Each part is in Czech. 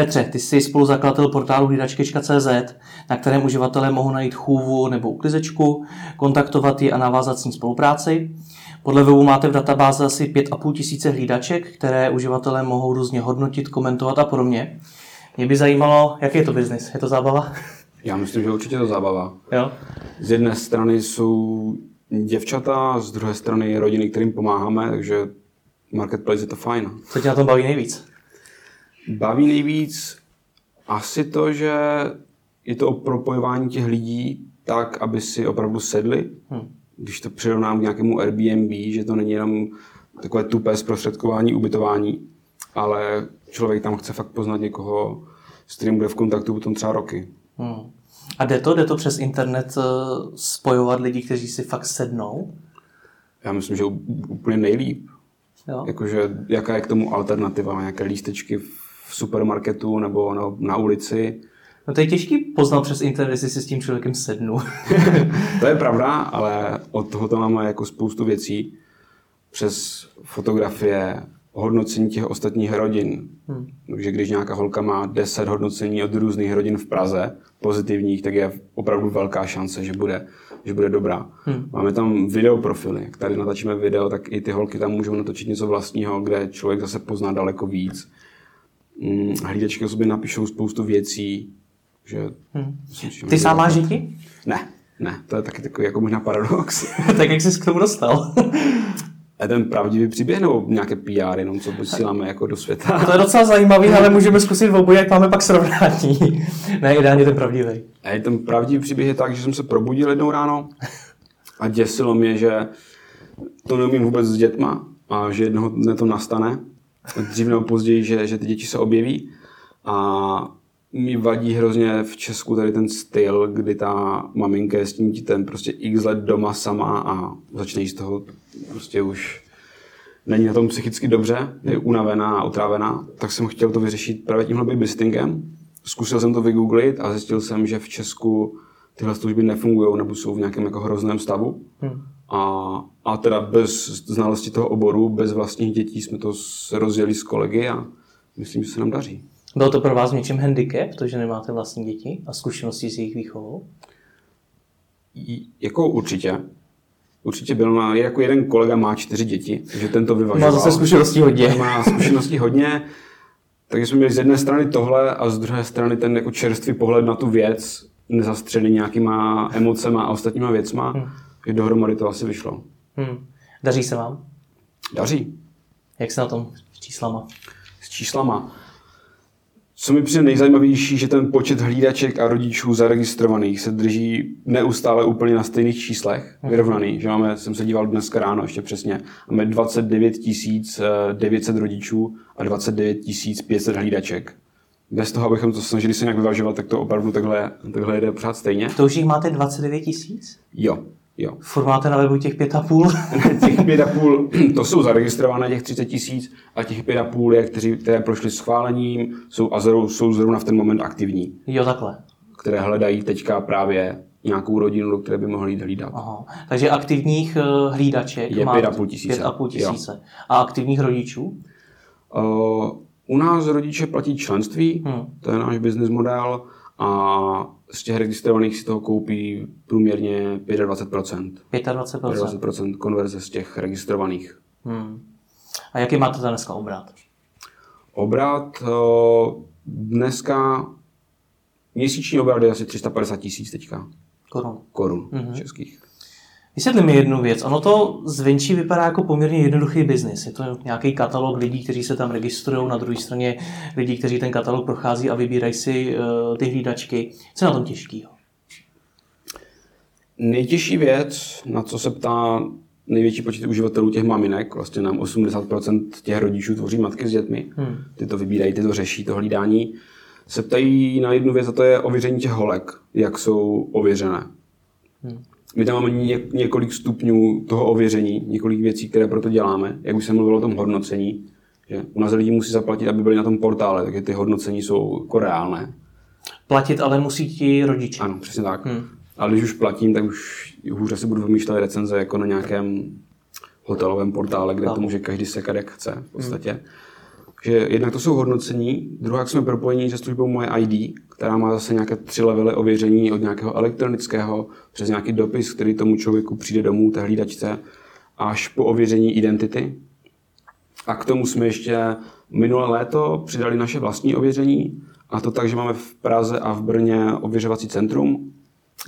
Petře, ty jsi spoluzakladatel portálu hlídačky.cz, na kterém uživatelé mohou najít chůvu nebo uklizečku, kontaktovat ji a navázat s ní spolupráci. Podle webu máte v databázi asi 5,5 tisíce hlídaček, které uživatelé mohou různě hodnotit, komentovat a podobně. Mě by zajímalo, jaký je to biznis? Je to zábava? Já myslím, že určitě to zábava. Jo? Z jedné strany jsou děvčata, z druhé strany rodiny, kterým pomáháme, takže marketplace je to fajn. Co tě na tom baví nejvíc? Baví nejvíc asi to, že je to o propojování těch lidí tak, aby si opravdu sedli. Hmm. Když to přirovnám k nějakému Airbnb, že to není jenom takové tupé zprostředkování, ubytování, ale člověk tam chce fakt poznat někoho, s kterým bude v kontaktu potom třeba roky. Hmm. A jde to, jde to přes internet eh, spojovat lidi, kteří si fakt sednou? Já myslím, že úplně nejlíp. Jo. Jakože, jaká je k tomu alternativa? Nějaké lístečky v supermarketu nebo na, na ulici? No to je těžký poznat přes internet, jestli si s tím člověkem sednu. to je pravda, ale od toho to máme jako spoustu věcí. Přes fotografie, hodnocení těch ostatních rodin. Hmm. Takže když nějaká holka má 10 hodnocení od různých rodin v Praze, pozitivních, tak je opravdu velká šance, že bude, že bude dobrá. Hmm. Máme tam videoprofily. Jak tady natačíme video, tak i ty holky tam můžou natočit něco vlastního, kde člověk zase pozná daleko víc. Hmm, hlídačky o sobě napíšou spoustu věcí. Že hmm. myslím, ty sám máš děti? Ne, ne, to je taky takový jako možná paradox. tak jak jsi k tomu dostal? A ten pravdivý příběh nebo nějaké PR, jenom co posíláme jako do světa? To je docela zajímavý, ale můžeme zkusit v obojí, jak máme pak srovnání. ne, ideálně ten pravdivý. A ten pravdivý příběh je tak, že jsem se probudil jednou ráno a děsilo mě, že to neumím vůbec s dětma a že jednoho dne to nastane. Dřív nebo později, že, že ty děti se objeví. A mi vadí hrozně v Česku tady ten styl, kdy ta maminka je s tím dítem prostě x let doma sama a začne z toho prostě už není na tom psychicky dobře, je unavená a otrávená, tak jsem chtěl to vyřešit právě tímhle babysittingem. Zkusil jsem to vygooglit a zjistil jsem, že v Česku tyhle služby nefungují nebo jsou v nějakém jako hrozném stavu. Hmm. A, a teda bez znalosti toho oboru, bez vlastních dětí jsme to rozjeli s kolegy a myslím, že se nám daří. Bylo to pro vás něčím handicap, to, že nemáte vlastní děti a zkušenosti s jejich výchovou? Jako určitě. Určitě byl na, jako jeden kolega má čtyři děti, takže ten to vyvažoval. Má zase zkušenosti hodně. Má zkušenosti hodně, takže jsme měli z jedné strany tohle a z druhé strany ten jako čerstvý pohled na tu věc, nezastřený nějakýma emocema a ostatníma věcma, hmm. Že dohromady to asi vyšlo. Hmm. Daří se vám? Daří. Jak se na tom s číslama? S číslama. Co mi přijde nejzajímavější, že ten počet hlídaček a rodičů zaregistrovaných se drží neustále úplně na stejných číslech, mhm. vyrovnaný. Že máme, jsem se díval dneska ráno ještě přesně, máme 29 900 rodičů a 29 500 hlídaček. Bez toho, abychom to snažili se nějak vyvažovat, tak to opravdu takhle, takhle jde pořád stejně. To už jich máte 29 tisíc? Jo. Jo. Furt máte na webu těch pět a půl? těch pět a půl, to jsou zaregistrované těch 30 tisíc a těch pět a půl je, kteří, které prošly schválením jsou, a jsou zrovna v ten moment aktivní. Jo, takhle. Které hledají teďka právě nějakou rodinu, do které by mohli jít hlídat. Aha. Takže aktivních eh, hlídaček je pět a půl tisíce. Pět a půl tisíce. A aktivních rodičů? Uh, u nás rodiče platí členství, hmm. to je náš business model a z těch registrovaných si toho koupí průměrně 25%. 25%? 25% konverze z těch registrovaných. Hmm. A jaký máte dneska obrat? Obrat dneska měsíční obrat je asi 350 tisíc teďka. Korun. Korun mm-hmm. českých. Vysvětli mi jednu věc. Ono to zvenčí vypadá jako poměrně jednoduchý biznis. Je to nějaký katalog lidí, kteří se tam registrují, na druhé straně lidí, kteří ten katalog prochází a vybírají si uh, ty hlídačky. Co je na tom těžkého? Nejtěžší věc, na co se ptá největší počet uživatelů těch maminek, vlastně nám 80% těch rodičů tvoří matky s dětmi, hmm. ty to vybírají, ty to řeší, to hlídání, se ptají na jednu věc a to je ověření těch holek, jak jsou ověřené. Hmm. My tam máme ně, několik stupňů toho ověření, několik věcí, které proto děláme. Jak už jsem mluvil o tom hodnocení, že u nás lidi musí zaplatit, aby byli na tom portále, takže ty hodnocení jsou jako reálné. Platit ale musí ti rodiče. Ano, přesně tak. Hmm. Ale když už platím, tak už hůř asi budu vymýšlet recenze jako na nějakém hotelovém portále, kde to může každý sekat, jak chce v podstatě. Hmm. Že jednak to jsou hodnocení, druhá jsme propojení se službou Moje ID, která má zase nějaké tři levely ověření od nějakého elektronického přes nějaký dopis, který tomu člověku přijde domů, té hlídačce, až po ověření identity. A k tomu jsme ještě minulé léto přidali naše vlastní ověření, a to tak, že máme v Praze a v Brně ověřovací centrum,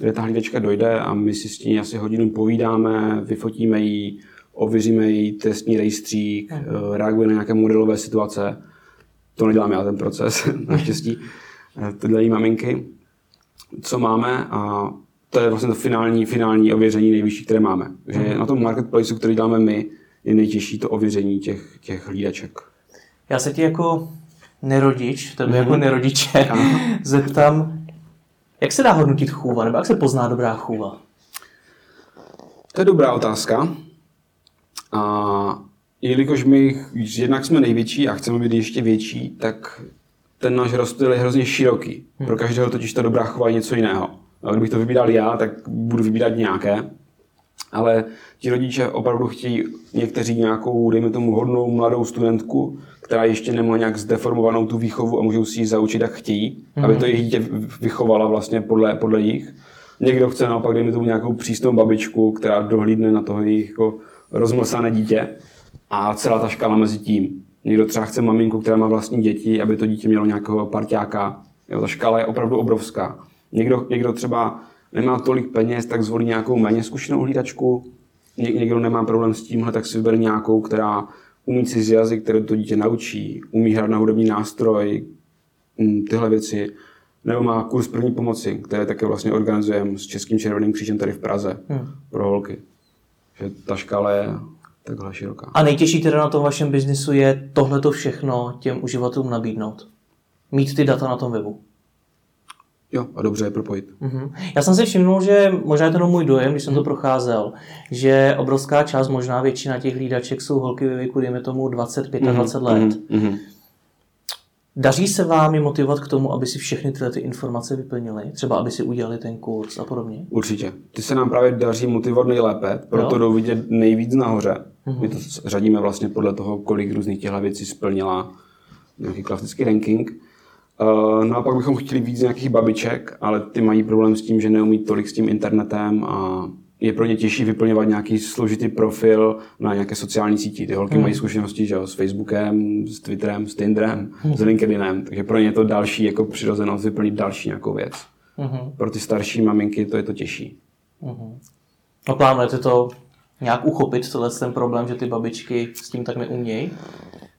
kde ta hlídačka dojde a my si s tím asi hodinu povídáme, vyfotíme ji, ověříme její trestní rejstřík, uh reagujeme na nějaké modelové situace. To nedělám já ten proces, naštěstí. Eh, to dělají maminky. Co máme a to je vlastně to finální, finální ověření nejvyšší, které máme. Že uh na tom marketplaceu, který děláme my, je nejtěžší to ověření těch, těch hlídaček. Já se ti jako nerodič, tebe mm-hmm. jako nerodiče, zeptám, jak se dá hodnotit chůva, nebo jak se pozná dobrá chůva? To je dobrá otázka. A jelikož my jednak jsme největší a chceme být ještě větší, tak ten náš rozptyl je hrozně široký. Hmm. Pro každého totiž ta dobrá chova je něco jiného. A kdybych to vybíral já, tak budu vybírat nějaké. Ale ti rodiče opravdu chtějí někteří nějakou, dejme tomu, hodnou mladou studentku, která ještě nemá nějak zdeformovanou tu výchovu a můžou si ji zaučit, jak chtějí, hmm. aby to jejich dítě vychovala vlastně podle, podle jich. Někdo chce naopak, dejme tomu, nějakou přísnou babičku, která dohlídne na toho jejich jako rozmlsané dítě a celá ta škala mezi tím. Někdo třeba chce maminku, která má vlastní děti, aby to dítě mělo nějakého parťáka. Jo, ta škala je opravdu obrovská. Někdo, někdo třeba nemá tolik peněz, tak zvolí nějakou méně zkušenou hlídačku. Ně, někdo nemá problém s tímhle, tak si vybere nějakou, která umí si z jazyk, které to dítě naučí, umí hrát na hudební nástroj, mm, tyhle věci. Nebo má kurz první pomoci, které také vlastně organizujeme s Českým červeným křížem tady v Praze hmm. pro holky. Že ta škála je takhle široká. A nejtěžší teda na tom vašem biznisu je tohleto všechno těm uživatelům nabídnout. Mít ty data na tom webu. Jo, a dobře je propojit. Mm-hmm. Já jsem si všiml, že možná je to můj dojem, když jsem to procházel, že obrovská část, možná většina těch hlídaček jsou holky ve věku, dejme tomu 25 mm-hmm. 20 let. Mm-hmm. Daří se vám je motivovat k tomu, aby si všechny tyhle ty informace vyplnili? Třeba, aby si udělali ten kurz a podobně? Určitě. Ty se nám právě daří motivovat nejlépe, proto jo? jdou vidět nejvíc nahoře. Mm-hmm. My to řadíme vlastně podle toho, kolik různých těchto věcí splnila nějaký klasický ranking. Uh, no a pak bychom chtěli víc nějakých babiček, ale ty mají problém s tím, že neumí tolik s tím internetem a je pro ně těžší vyplňovat nějaký složitý profil na nějaké sociální síti. Ty holky hmm. mají zkušenosti že jo, s Facebookem, s Twitterem, s Tinderem, hmm. s LinkedInem, takže pro ně je to další jako přirozenost vyplnit další nějakou věc. Hmm. Pro ty starší maminky to je to těžší. Hmm. No plánujete to nějak uchopit, tohle ten problém, že ty babičky s tím tak neumějí?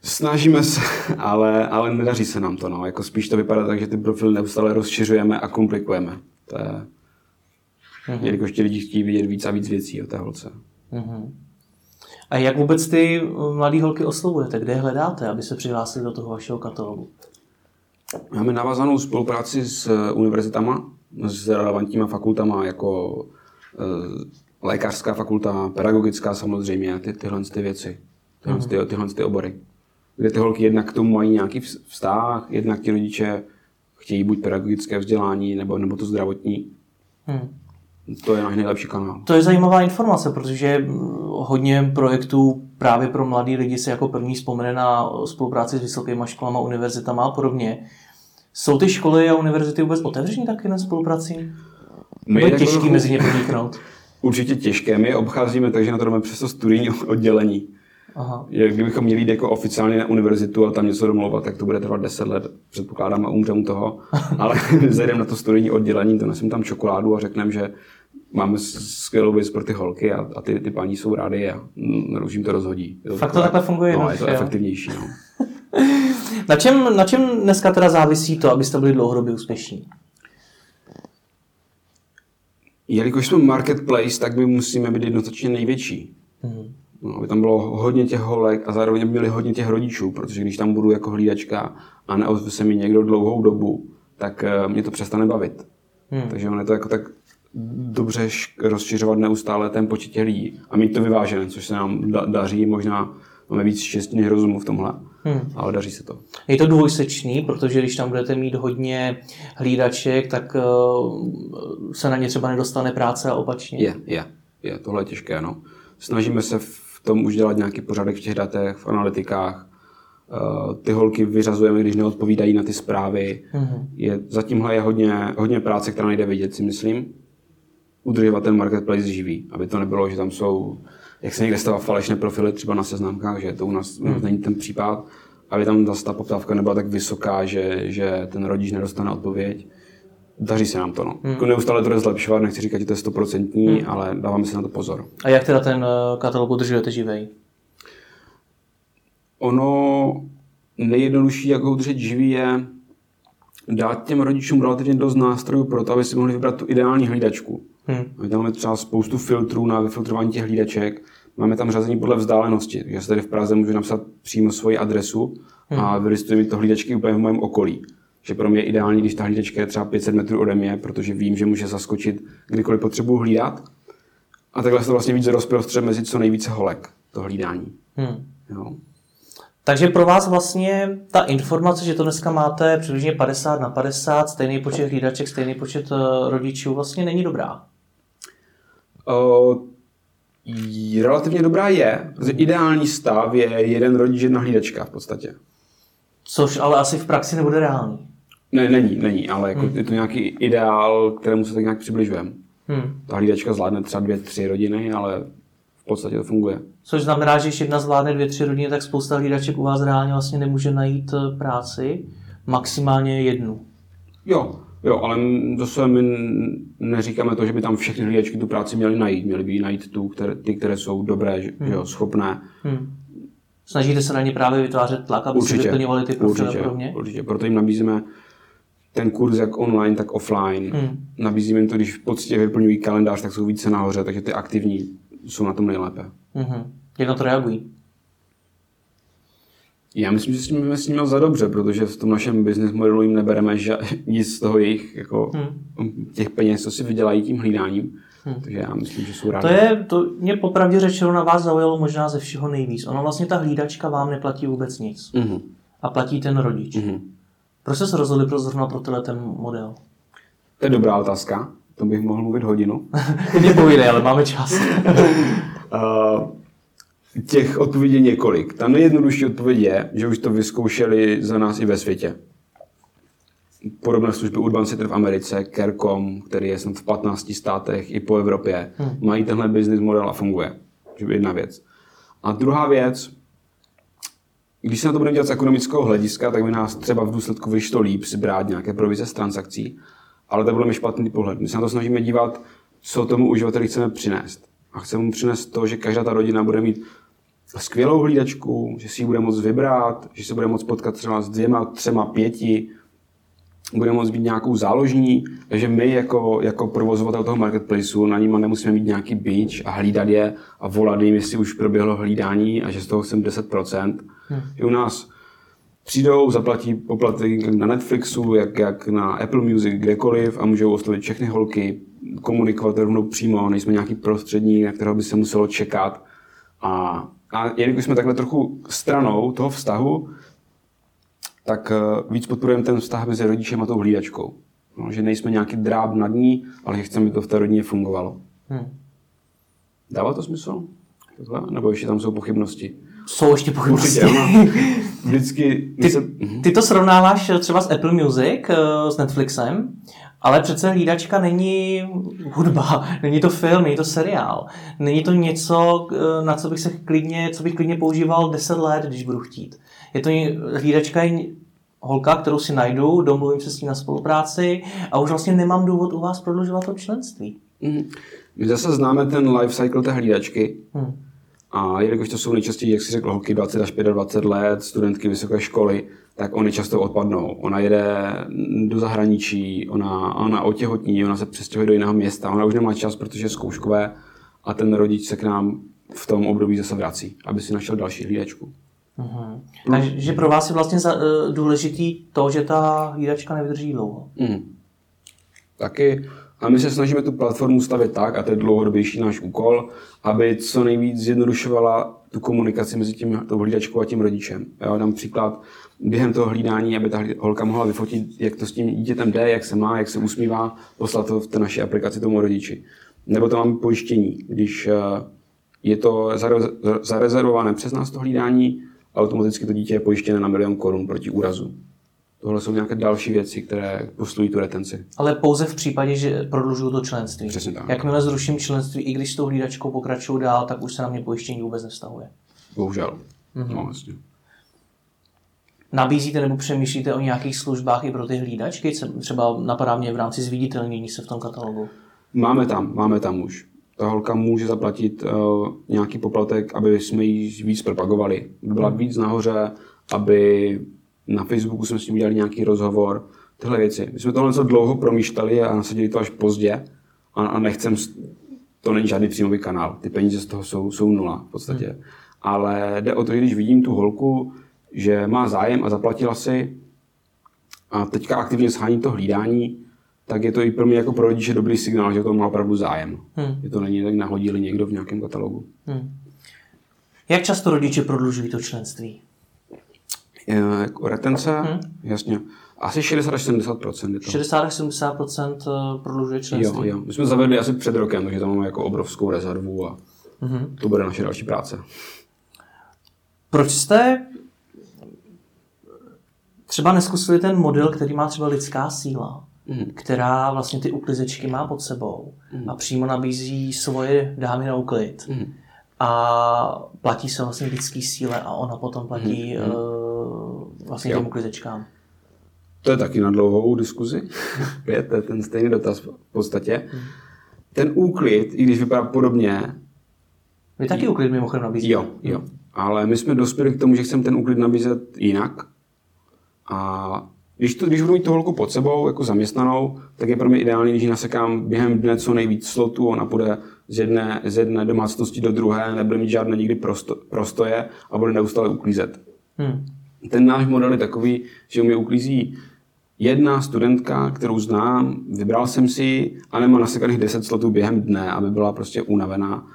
Snažíme se, ale, ale nedaří se nám to. No. Jako spíš to vypadá tak, že ty profily neustále rozšiřujeme a komplikujeme. To je, mm-hmm. jelikož ti lidi chtějí vidět víc a víc věcí o té holce. Mm-hmm. A jak vůbec ty mladé holky oslovujete? Kde je hledáte, aby se přihlásili do toho vašeho katalogu? Máme navazanou spolupráci s eh, univerzitama, s relevantníma fakultama, jako e, lékařská fakulta, pedagogická samozřejmě, ty, tyhle ty věci, tyhle, mm-hmm. ty, tyhle ty obory. Kde ty holky jednak k tomu mají nějaký vztah, jednak ti rodiče chtějí buď pedagogické vzdělání, nebo, nebo to zdravotní. Hmm. To je náš nejlepší kanál. To je zajímavá informace, protože hodně projektů právě pro mladý lidi se jako první vzpomene na spolupráci s vysokými školami, univerzitami a podobně. Jsou ty školy a univerzity vůbec otevřené taky na spolupráci? My je těžký mezi ně podniknout? Určitě těžké. My je obcházíme, takže na to jdeme přes to studijní oddělení. Aha. Kdybychom měli jít jako oficiálně na univerzitu a tam něco domluvat, tak to bude trvat 10 let, předpokládám, a umřem toho. Ale zajdeme na to studijní oddělení, to nesím tam čokoládu a řekneme, že máme skvělou věc pro ty holky a, a ty, ty paní jsou rády a mm, už jim to rozhodí. Je to Fakt to takhle funguje. No, je to jo. efektivnější. No. na, čem, na čem dneska teda závisí to, abyste byli dlouhodobě úspěšní? Jelikož jsme marketplace, tak my musíme být jednoznačně největší. Hmm. No, aby tam bylo hodně těch holek a zároveň aby měli hodně těch rodičů, protože když tam budu jako hlídačka a neozve se mi někdo dlouhou dobu, tak uh, mě to přestane bavit. Hmm. Takže on je to jako tak dobře rozšiřovat neustále ten počet těch lidí a mít to vyvážené, což se nám da- daří, možná máme víc štěstí než rozumu v tomhle, hmm. ale daří se to. Je to dvojsečný, protože když tam budete mít hodně hlídaček, tak uh, se na ně třeba nedostane práce a opačně. Je, je, je, tohle je těžké, no. Snažíme se v tom už dělat nějaký pořádek v těch datech, v analytikách Uh, ty holky vyřazujeme, když neodpovídají na ty zprávy. Mm-hmm. Je, zatímhle je hodně, hodně práce, která nejde vidět, si myslím. Udržovat ten marketplace živý, aby to nebylo, že tam jsou, jak se někde stává falešné profily třeba na seznamkách, že to u nás mm. není ten případ, aby tam zase ta poptávka nebyla tak vysoká, že, že ten rodič nedostane odpověď. Daří se nám to, no. Hmm. Jako neustále to zlepšovat, nechci říkat, že to je stoprocentní, hmm. ale dáváme si na to pozor. A jak teda ten eh, katalog udržujete živej? Ono nejjednodušší, jak ho udržet živý, je dát těm rodičům relativně dost nástrojů pro to, aby si mohli vybrat tu ideální hlídačku. Hmm. My tam máme třeba spoustu filtrů na vyfiltrování těch hlídaček. Máme tam řazení podle vzdálenosti, takže se tady v Praze můžu napsat přímo svoji adresu hmm. a vylistuje mi to hlídačky úplně v mém okolí. Že pro mě je ideální, když ta hlídačka je třeba 500 metrů ode mě, protože vím, že může zaskočit kdykoliv potřebuji hlídat. A takhle se to vlastně víc rozprostře mezi co nejvíce holek, to hlídání. Hmm. Jo. Takže pro vás vlastně ta informace, že to dneska máte přibližně 50 na 50, stejný počet hlídaček, stejný počet eh, rodičů, vlastně není dobrá. Uh, relativně dobrá je, protože ideální stav je jeden rodič, jedna hlídačka v podstatě. Což ale asi v praxi nebude reálný. Ne, není, není, ale jako hmm. je to nějaký ideál, kterému se tak nějak přibližujeme. Hmm. Ta hlídačka zvládne třeba dvě, tři rodiny, ale v podstatě to funguje. Což znamená, že když jedna zvládne dvě, tři rodiny, tak spousta hlídaček u vás reálně vlastně nemůže najít eh, práci, maximálně jednu. Jo, jo, ale zase my neříkáme to, že by tam všechny hlídačky tu práci měly najít. Měly by najít tu, které, ty, které jsou dobré, hmm. jo, schopné. Hmm. Snažíte se na ně právě vytvářet tlak, aby určitě, si vyplňovali ty profily určitě, pro mě? Určitě, proto jim nabízíme ten kurz jak online, tak offline. Hmm. Nabízíme jim to, když v podstatě vyplňují kalendář, tak jsou více nahoře, takže ty aktivní jsou na tom nejlépe. Mm-hmm. Jak na to reagují? Já myslím, že s nimi, s nimi za dobře, protože v tom našem business modelu jim nebereme že nic z toho jejich jako, hmm. těch peněz, co si vydělají tím hlídáním. Hmm. Takže já myslím, že jsou rádi. To je, to mě popravdě řečeno na vás zaujalo možná ze všeho nejvíc. Ono vlastně ta hlídačka vám neplatí vůbec nic. Hmm. A platí ten rodič. Hmm. Proč jste se rozhodli pro zrovna pro tenhle ten model? To je dobrá otázka. To bych mohl mluvit hodinu. Mě povídej, ale máme čas. uh, těch odpovědí je několik. Ta nejjednodušší odpověď je, že už to vyzkoušeli za nás i ve světě. Podobné služby Urban Center v Americe, Kercom, který je snad v 15 státech i po Evropě, hmm. mají tenhle business model a funguje. To je jedna věc. A druhá věc, když se na to budeme dělat z ekonomického hlediska, tak by nás třeba v důsledku vyšlo líp si brát nějaké provize z transakcí, ale to bude mi špatný pohled. My se na to snažíme dívat, co tomu uživateli chceme přinést. A chceme mu přinést to, že každá ta rodina bude mít skvělou hlídačku, že si ji bude moct vybrat, že se bude moct potkat třeba s dvěma, třema, pěti, bude moct být nějakou záložní, takže my jako, jako provozovatel toho marketplaceu na nima nemusíme mít nějaký bitch a hlídat je a volat jim, jestli už proběhlo hlídání a že z toho chcem 10%. Hmm. Že u nás přijdou, zaplatí poplatek na Netflixu, jak, jak na Apple Music, kdekoliv a můžou oslovit všechny holky, komunikovat rovnou přímo, nejsme nějaký prostřední, na kterého by se muselo čekat. A, a jelikož jsme takhle trochu stranou toho vztahu, tak eh, víc podporujeme ten vztah mezi rodičem a tou hlídačkou. No, že nejsme nějaký dráb nad ní, ale že chceme, aby to v té rodině fungovalo. Hmm. Dává to smysl? Takhle? Nebo ještě tam jsou pochybnosti? Jsou ještě pochybnosti. Určitě, Vždycky... Ty, se... ty to srovnáváš třeba s Apple Music, eh, s Netflixem, ale přece hlídačka není hudba, není to film, není to seriál. Není to něco, eh, na co bych se klidně, co bych klidně používal 10 let, když budu chtít. Je to hlídačka je holka, kterou si najdu, domluvím se s ní na spolupráci a už vlastně nemám důvod u vás prodlužovat to členství. Mm. My zase známe ten life cycle té hlídačky. Hmm. A jelikož to jsou nejčastěji, jak si řekl, holky 20 až 25 let, studentky vysoké školy, tak oni často odpadnou. Ona jede do zahraničí, ona, ona otěhotní, ona se přestěhuje do jiného města, ona už nemá čas, protože je zkouškové a ten rodič se k nám v tom období zase vrací, aby si našel další hlídačku. Uh-huh. Takže pro vás je vlastně za, uh, důležitý to, že ta hlídačka nevydrží dlouho. Uh-huh. Taky. A my se snažíme tu platformu stavit tak, a to je dlouhodobější náš úkol, aby co nejvíc zjednodušovala tu komunikaci mezi tím tou hlídačkou a tím rodičem. Já dám příklad, během toho hlídání, aby ta holka mohla vyfotit, jak to s tím dítětem jde, jak se má, jak se usmívá, poslat to v té naší aplikaci tomu rodiči. Nebo to máme pojištění, když eh, je to zarezervované přes nás to hlídání, automaticky to dítě je pojištěné na milion korun proti úrazu. Tohle jsou nějaké další věci, které poslují tu retenci. Ale pouze v případě, že prodlužuju to členství. Přesně tak. Jakmile zruším členství, i když s tou hlídačkou pokračuju dál, tak už se na mě pojištění vůbec nevztahuje. Bohužel. Mm-hmm. No, vlastně. Nabízíte nebo přemýšlíte o nějakých službách i pro ty hlídačky? Třeba napadá mě v rámci zviditelnění se v tom katalogu. Máme tam, máme tam už. Ta holka může zaplatit uh, nějaký poplatek, aby jsme ji víc propagovali. By byla víc nahoře, aby na Facebooku jsme s ním udělali nějaký rozhovor. Tyhle věci. My jsme tohle něco dlouho promýšleli a nasadili to až pozdě a, a nechcem, to není žádný příjmový kanál. Ty peníze z toho jsou, jsou nula v podstatě. Hmm. Ale jde o to, že když vidím tu holku, že má zájem a zaplatila si a teďka aktivně shání to hlídání, tak je to i pro mě jako pro rodiče dobrý signál, že to má opravdu zájem. Hmm. Že to není tak nahodili někdo v nějakém katalogu. Hmm. Jak často rodiče prodlužují to členství? Jako retence, hmm. jasně. Asi 60 až 70 je to. 60 až 70% prodlužuje členství. Jo, jo. My jsme zavedli asi před rokem, takže tam máme jako obrovskou rezervu a hmm. to bude naše další práce. Proč jste třeba neskusili ten model, který má třeba lidská síla, mm. která vlastně ty uklizečky má pod sebou mm. a přímo nabízí svoje dámy na uklid. Mm. A platí se vlastně lidský síle a ona potom platí mm. uh, vlastně jo. těm uklizečkám. To je taky na dlouhou diskuzi. je to ten stejný dotaz v podstatě. Mm. Ten úklid, i když vypadá podobně... Vy taky úklid mimochodem nabízíte. Jo, jo. Ale my jsme dospěli k tomu, že chceme ten úklid nabízet jinak a když, to, když budu mít tu holku pod sebou, jako zaměstnanou, tak je pro mě ideální, když ji nasekám během dne co nejvíc slotů, ona půjde z jedné, z jedné domácnosti do druhé, nebude mít žádné nikdy prosto, prostoje a bude neustále uklízet. Hmm. Ten náš model je takový, že mě uklízí jedna studentka, kterou znám, vybral jsem si a nemá nasekaných 10 slotů během dne, aby byla prostě unavená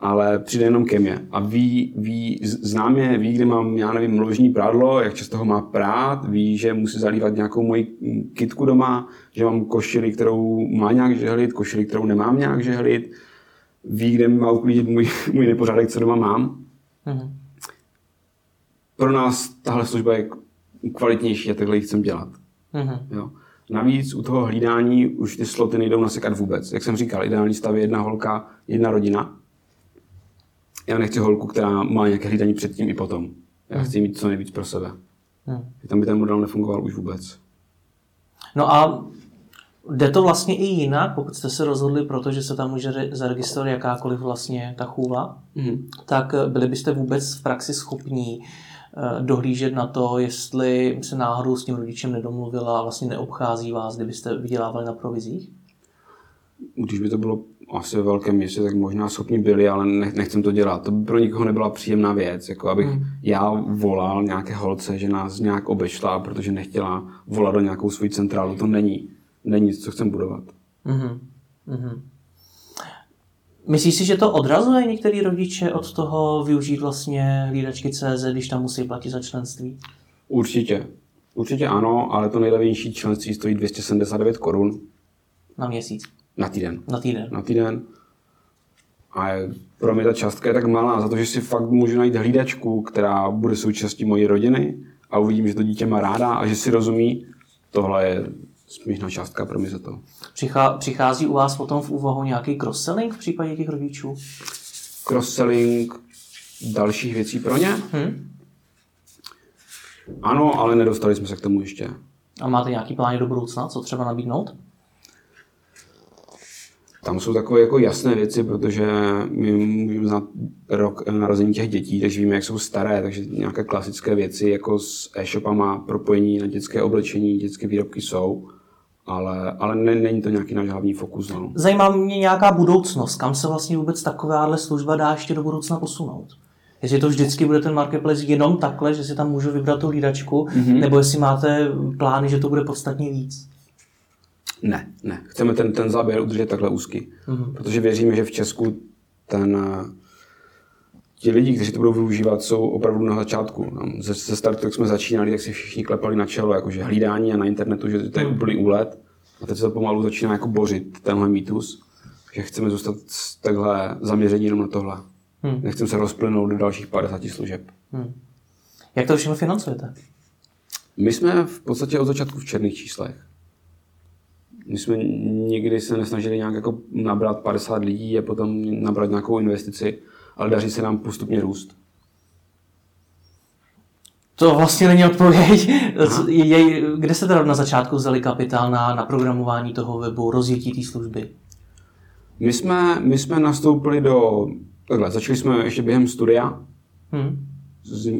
ale přijde jenom ke mně. A ví, ví, znám je, ví, kde mám, já nevím, ložní prádlo, jak často ho má prát, ví, že musí zalívat nějakou moji kitku doma, že mám košili, kterou má nějak žehlit, košili, kterou nemám nějak žehlit, ví, kde má uklidit můj, můj nepořádek, co doma mám. Mm-hmm. Pro nás tahle služba je kvalitnější a takhle ji chcem dělat. Mm-hmm. Jo. Navíc u toho hlídání už ty sloty nejdou nasekat vůbec. Jak jsem říkal, ideální stav je jedna holka, jedna rodina já nechci holku, která má nějaké hlídání předtím i potom. Já hmm. chci mít co nejvíc pro sebe. Hmm. Tam by ten model nefungoval už vůbec. No a jde to vlastně i jinak, pokud jste se rozhodli, protože se tam může zaregistrovat jakákoliv vlastně ta chůva, hmm. tak eh, byli byste vůbec v praxi schopní eh, dohlížet na to, jestli se náhodou s tím rodičem nedomluvila a vlastně neobchází vás, kdybyste vydělávali na provizích? Když by to bylo asi ve velkém městě, tak možná schopni byli, ale nechcem to dělat. To by pro nikoho nebyla příjemná věc, jako abych hmm. já volal nějaké holce, že nás nějak obešla, protože nechtěla volat do nějakou svou centrálu. To není, není nic, co chcem budovat. Hmm. Hmm. Myslíš si, že to odrazuje některý rodiče od toho využít vlastně hlídačky CZ, když tam musí platit za členství? Určitě. Určitě ano, ale to nejlevnější členství stojí 279 korun. Na měsíc. Na týden. Na týden. Na týden. A pro mě ta částka je tak malá, za to, že si fakt můžu najít hlídačku, která bude součástí mojí rodiny a uvidím, že to dítě má ráda a že si rozumí, tohle je směšná částka pro mě za to. Přichází u vás potom v úvahu nějaký cross-selling v případě těch rodičů? Cross-selling dalších věcí pro ně? Hmm? Ano, ale nedostali jsme se k tomu ještě. A máte nějaký plány do budoucna, co třeba nabídnout? Tam jsou takové jako jasné věci, protože my můžeme znát rok narození těch dětí, takže víme, jak jsou staré, takže nějaké klasické věci jako s e-shopama, propojení na dětské oblečení, dětské výrobky jsou, ale, ale ne, není to nějaký náš hlavní fokus. No. Zajímá mě nějaká budoucnost, kam se vlastně vůbec takováhle služba dá ještě do budoucna posunout? Jestli to vždycky bude ten marketplace jenom takhle, že si tam můžu vybrat tu hlídačku, mm-hmm. nebo jestli máte plány, že to bude podstatně víc? Ne, ne. Chceme ten, ten záběr udržet takhle úzký. Mm-hmm. Protože věříme, že v Česku ten, ti lidi, kteří to budou využívat, jsou opravdu na začátku. Ze, ze startu, jak jsme začínali, tak si všichni klepali na čelo, jakože hlídání a na internetu, že to je mhm. úplný úlet. A teď se to pomalu začíná jako bořit, tenhle mýtus. Že chceme zůstat takhle zaměření jenom na tohle. Hmm. Nechceme se rozplynout do dalších 50 služeb. Hmm. Jak to všechno financujete? My jsme v podstatě od začátku v černých číslech. My jsme nikdy se nesnažili nějak jako nabrat 50 lidí a potom nabrat nějakou investici, ale daří se nám postupně růst. To vlastně není odpověď. Je, kde jste teda na začátku vzali kapitál na, na programování toho webu, rozjetí té služby? My jsme, my jsme nastoupili do... Takhle, začali jsme ještě během studia. Hmm.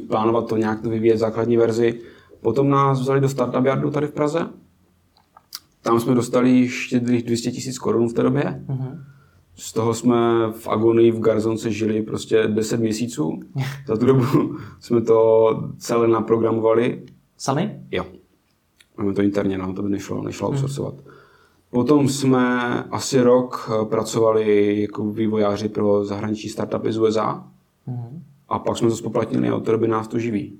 Plánovat to nějak to vyvíjet základní verzi. Potom nás vzali do Startup Yardu tady v Praze. Tam jsme dostali štědrých 200 tisíc korun v té době. Hmm. Z toho jsme v agonii v Garzonce žili prostě 10 měsíců. Za tu dobu jsme to celé naprogramovali. Sami? Jo. Máme to interně, no, to by nešlo, nešlo hmm. outsourcovat. Potom jsme asi rok eh, pracovali jako vývojáři pro zahraniční startupy z USA. Hmm. A pak jsme to spoplatnili a od té doby nás to živí.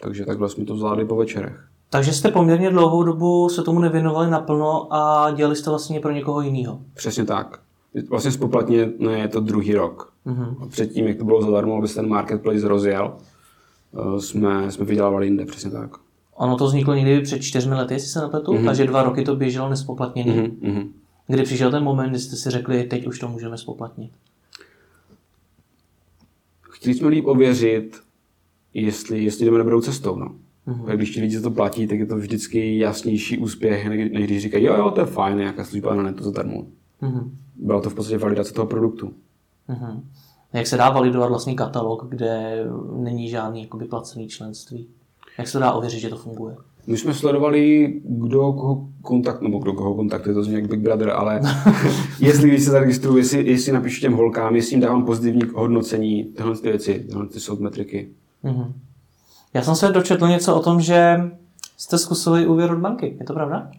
Takže takhle jsme to zvládli po večerech. Takže jste poměrně dlouhou dobu se tomu nevěnovali naplno a dělali jste vlastně pro někoho jiného. Přesně tak. Vlastně spoplatně no, je to druhý rok. Mm-hmm. Předtím, jak to bylo zadarmo, aby se ten marketplace rozjel, eh, jsme, jsme vydělávali jinde, přesně tak. Ono to vzniklo někdy před čtyřmi lety, jestli se nepletu, mm-hmm. takže dva roky to běželo nespoplatněný. Mm-hmm. Kdy přišel ten moment, kdy jste si řekli, teď už to můžeme spoplatnit? Chtěli jsme líp ověřit, jestli, jestli jdeme dobrou cestou. No. Mm-hmm. Když ti lidi to platí, tak je to vždycky jasnější úspěch, než když říkají, jo, jo, to je fajn, nějaká služba na netu zadarmo. Mm-hmm. Byla to v podstatě validace toho produktu. Mm-hmm. Jak se dá validovat vlastně katalog, kde není žádný jakoby, placený členství? Jak se dá ověřit, že to funguje? My jsme sledovali, kdo koho kontakt, nebo kdo koho kontaktuje, to zní jak Big Brother, ale jestli když se zaregistruju, jestli, jestli napíšu těm holkám, jestli jim dávám pozitivní hodnocení, tyhle ty věci, tyhle ty jsou metriky. Mm-hmm. Já jsem se dočetl něco o tom, že jste zkusili úvěr od banky. Je to pravda?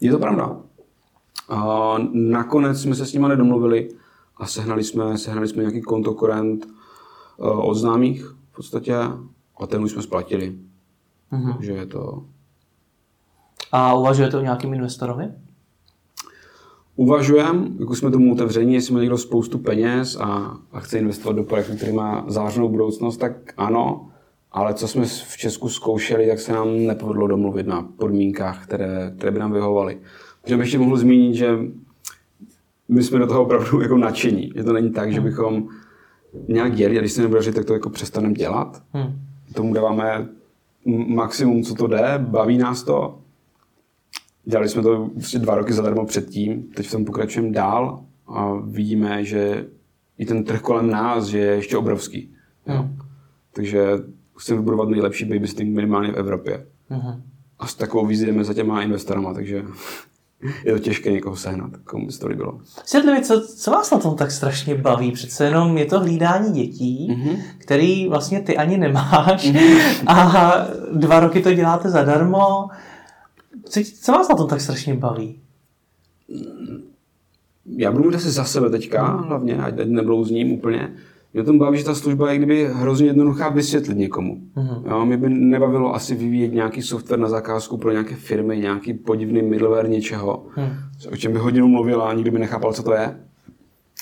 Je to pravda. A nakonec jsme se s nimi nedomluvili a sehnali jsme, sehnali jsme nějaký kontokorent eh, od známých v podstatě a ten už jsme splatili. Mm-hmm. Takže je to... A uvažujete o nějakým investorovi? Uvažujeme, jako jsme tomu otevření, jestli má někdo spoustu peněz a, a chce investovat do projektu, který má zářnou budoucnost, tak ano. Ale co jsme v Česku zkoušeli, tak se nám nepovedlo domluvit na podmínkách, které, které by nám vyhovovaly. Protože bych ještě mohl zmínit, že my jsme do toho opravdu jako nadšení. Že to není tak, že hmm. bychom nějak děli a když se nebude tak to jako přestaneme dělat. Hmm. Tomu dáváme maximum, co to jde, baví nás to. Dělali jsme to prostě dva roky zadarmo předtím, teď v tom pokračujeme dál a vidíme, že i ten trh kolem nás že je ještě obrovský. Hmm. Takže chceme vybudovat nejlepší babysitting minimálně v Evropě. Hmm. A s takovou vízí jdeme za těma investorama, takže je to těžké někoho sehnat, komu by to líbilo. Světli co, co vás na tom tak strašně baví? Přece jenom je to hlídání dětí, mm-hmm. který vlastně ty ani nemáš mm-hmm. a dva roky to děláte zadarmo. Co, co vás na tom tak strašně baví? Já budu mít asi za sebe teďka, hlavně, ať neblouzním úplně. Mě tom baví, že ta služba je kdyby hrozně jednoduchá vysvětlit někomu. Mm-hmm. Jo, mě by nebavilo asi vyvíjet nějaký software na zakázku pro nějaké firmy, nějaký podivný middleware něčeho, mm. o čem by hodinu mluvila a nikdy by nechápal, co to je.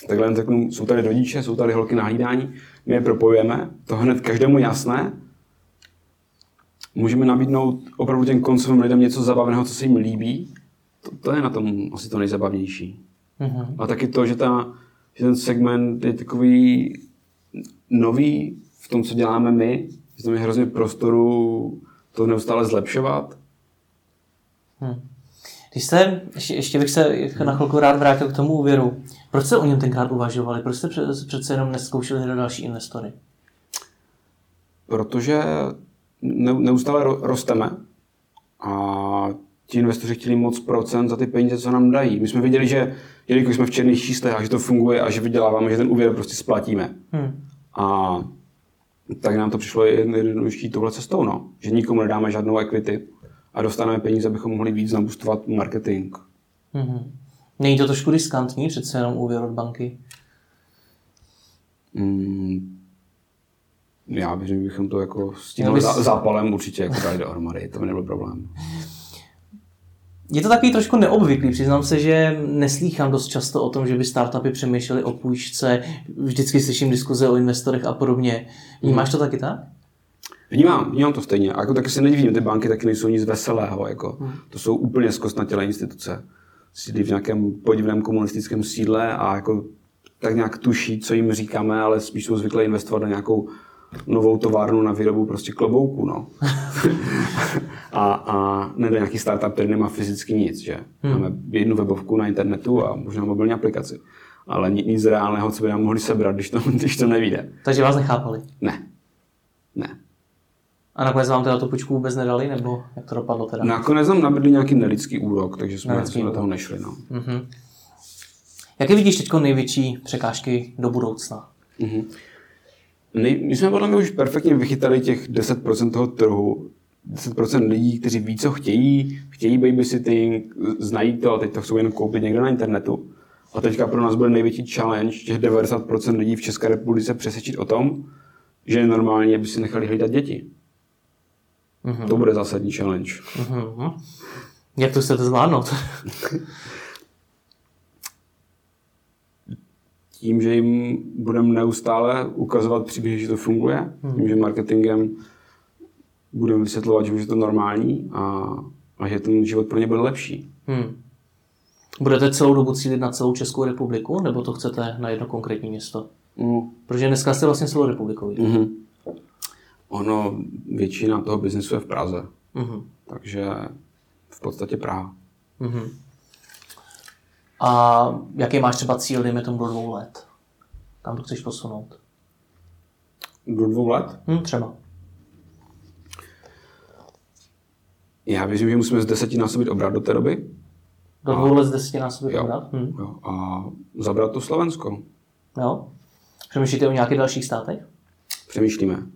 Takhle jen řeknu, jsou tady rodiče, jsou tady holky na hlídání, my je propojujeme, to hned každému jasné. Můžeme nabídnout opravdu těm koncovým lidem něco zabavného, co se jim líbí. To, to je na tom asi to nejzabavnější. Mm-hmm. A taky to, že, ta, že ten segment je takový nový v tom, co děláme my, že tam je hrozně prostoru to neustále zlepšovat. Hmm. Když jste, ještě, ještě bych se na chvilku rád vrátil k tomu úvěru. Proč jste o něm tenkrát uvažovali? Proč jste přece jenom neskoušeli hledat další investory? Protože neustále rosteme a ti investoři chtěli moc procent za ty peníze, co nám dají. My jsme viděli, že jelikož jsme v černých číslech a že to funguje a že vyděláváme, že ten úvěr prostě splatíme. Hmm. A tak nám to přišlo jednodušší tohle cestou, no. že nikomu nedáme žádnou equity a dostaneme peníze, abychom mohli víc nabustovat marketing. Mm-hmm. Není to trošku riskantní, přece jenom úvěr od banky? Mm, já bych, že bychom to jako s tím bys... zápalem určitě jako dali dohromady, to by nebyl problém. Je to takový trošku neobvyklý, přiznám se, že neslýchám dost často o tom, že by startupy přemýšleli o půjčce, vždycky slyším diskuze o investorech a podobně. Vnímáš to taky tak? Vnímám, vnímám to stejně. A jako taky se nedivím, ty banky taky nejsou nic veselého. Jako. Hmm. To jsou úplně zkostnatělé instituce. Sídlí v nějakém podivném komunistickém sídle a jako tak nějak tuší, co jim říkáme, ale spíš jsou zvyklé investovat na nějakou novou továrnu na výrobu prostě klobouku, no. a, a ne do nějaký startup, který nemá fyzicky nic, že? Hmm. Máme jednu webovku na internetu a možná mobilní aplikaci. Ale nic reálného, co by nám mohli sebrat, když to, když to nevíde. Takže vás nechápali? Ne. Ne. A nakonec vám teda tu počku vůbec nedali, nebo jak to dopadlo teda? Nakonec nám nabídli nějaký nelidský úrok, takže jsme, jsme do toho nešli. No. Mm-hmm. Jaké vidíš teď největší překážky do budoucna? Mm-hmm. My jsme podle mě už perfektně vychytali těch 10% toho trhu, 10% lidí, kteří ví, co chtějí, chtějí babysitting, znají to a teď to chcou jen koupit někde na internetu. A teďka pro nás bude největší challenge těch 90% lidí v České republice přesvědčit o tom, že je normální, aby si nechali hlídat děti. Mm-hmm. To bude zásadní challenge. Mm-hmm. Jak to chcete zvládnout? tím, že jim budeme neustále ukazovat příběhy, že to funguje, hmm. tím, že marketingem budeme vysvětlovat, že už je to normální a, a že ten život pro ně bude lepší. Hmm. Budete celou dobu cílit na celou Českou republiku, nebo to chcete na jedno konkrétní město? Mm. Protože dneska jste vlastně celou republikou. Mm-hmm. Ono, většina toho biznesu je v Praze. Mm-hmm. Takže v podstatě Praha. Mm-hmm. A jaký máš třeba cíl, dejme tomu do dvou let? Kam to chceš posunout? Do dvou let? Hm, třeba. Já věřím, že musíme z desetinásobit obrat do té doby. Do dvou let z desetinásobit obrat? Hm. Jo. A zabrat to Slovensko. Jo. Přemýšlíte o nějakých dalších státech? Přemýšlíme.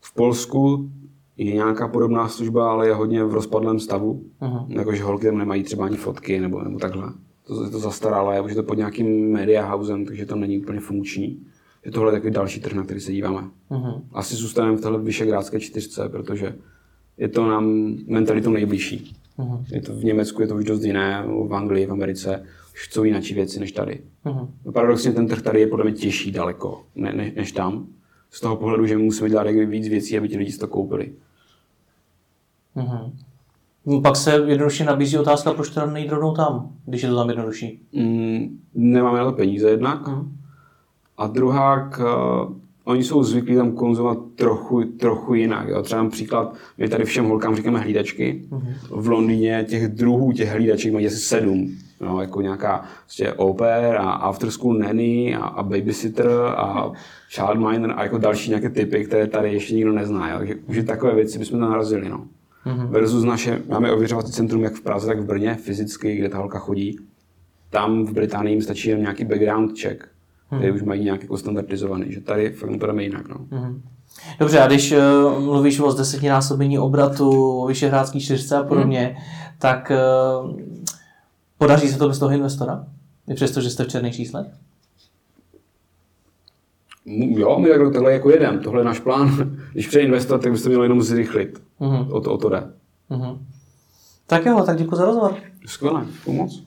V Polsku je nějaká podobná služba, ale je hodně v rozpadlém stavu. Uh-huh. Jakože holky tam nemají třeba ani fotky nebo, nebo takhle to, je to zastaralé, už je to pod nějakým media housem, takže to není úplně funkční. Je tohle takový další trh, na který se díváme. Uh-huh. Asi zůstaneme v téhle vyšegrádské čtyřce, protože je to nám mentalitou nejbližší. Uh-huh. Je to v Německu je to už dost jiné, v Anglii, v Americe už chcou jiné věci než tady. Uh-huh. Paradoxně ten trh tady je podle mě těžší daleko ne, ne, než tam. Z toho pohledu, že my musíme dělat víc věcí, aby ti lidi to koupili. Uh-huh. No, pak se jednoduše nabízí otázka, proč teda nejít rovnou tam, když je to tam jednodušší. Mm, nemáme na to peníze jednak. Mm. A druhá, k, uh, oni jsou zvyklí tam konzumovat trochu, trochu jinak. Jo. Třeba příklad, my tady všem holkám říkáme hlídačky. Mm. V Londýně těch druhů těch hlídaček mají asi sedm. No, jako nějaká prostě oper a after school nanny a, a babysitter a childminder a jako další nějaké typy, které tady ještě nikdo nezná. Jo. Takže už takové věci bychom tam narazili. No. Mm-hmm. Versus naše, máme ověřovací centrum jak v Praze, tak v Brně, fyzicky, kde ta holka chodí. Tam v Británii jim stačí jen nějaký background check, mm-hmm. který už mají nějak jako standardizovaný, že tady fakt to jdeme jinak. No. Mm-hmm. Dobře, a když uh, mluvíš o desetinásobení obratu, o vyšehrádský čtyřce a podobně, mm. tak uh, podaří se to bez toho investora? I přesto, že jste v černých číslech? Jo, my takhle, takhle jako jedem, tohle je náš plán. Když přijde investor, tak byste měli jenom zrychlit. Mm-hmm. O, to, o to jde. Mm-hmm. Tak jo, tak děkuji za rozhovor. Skvěle, pomoc.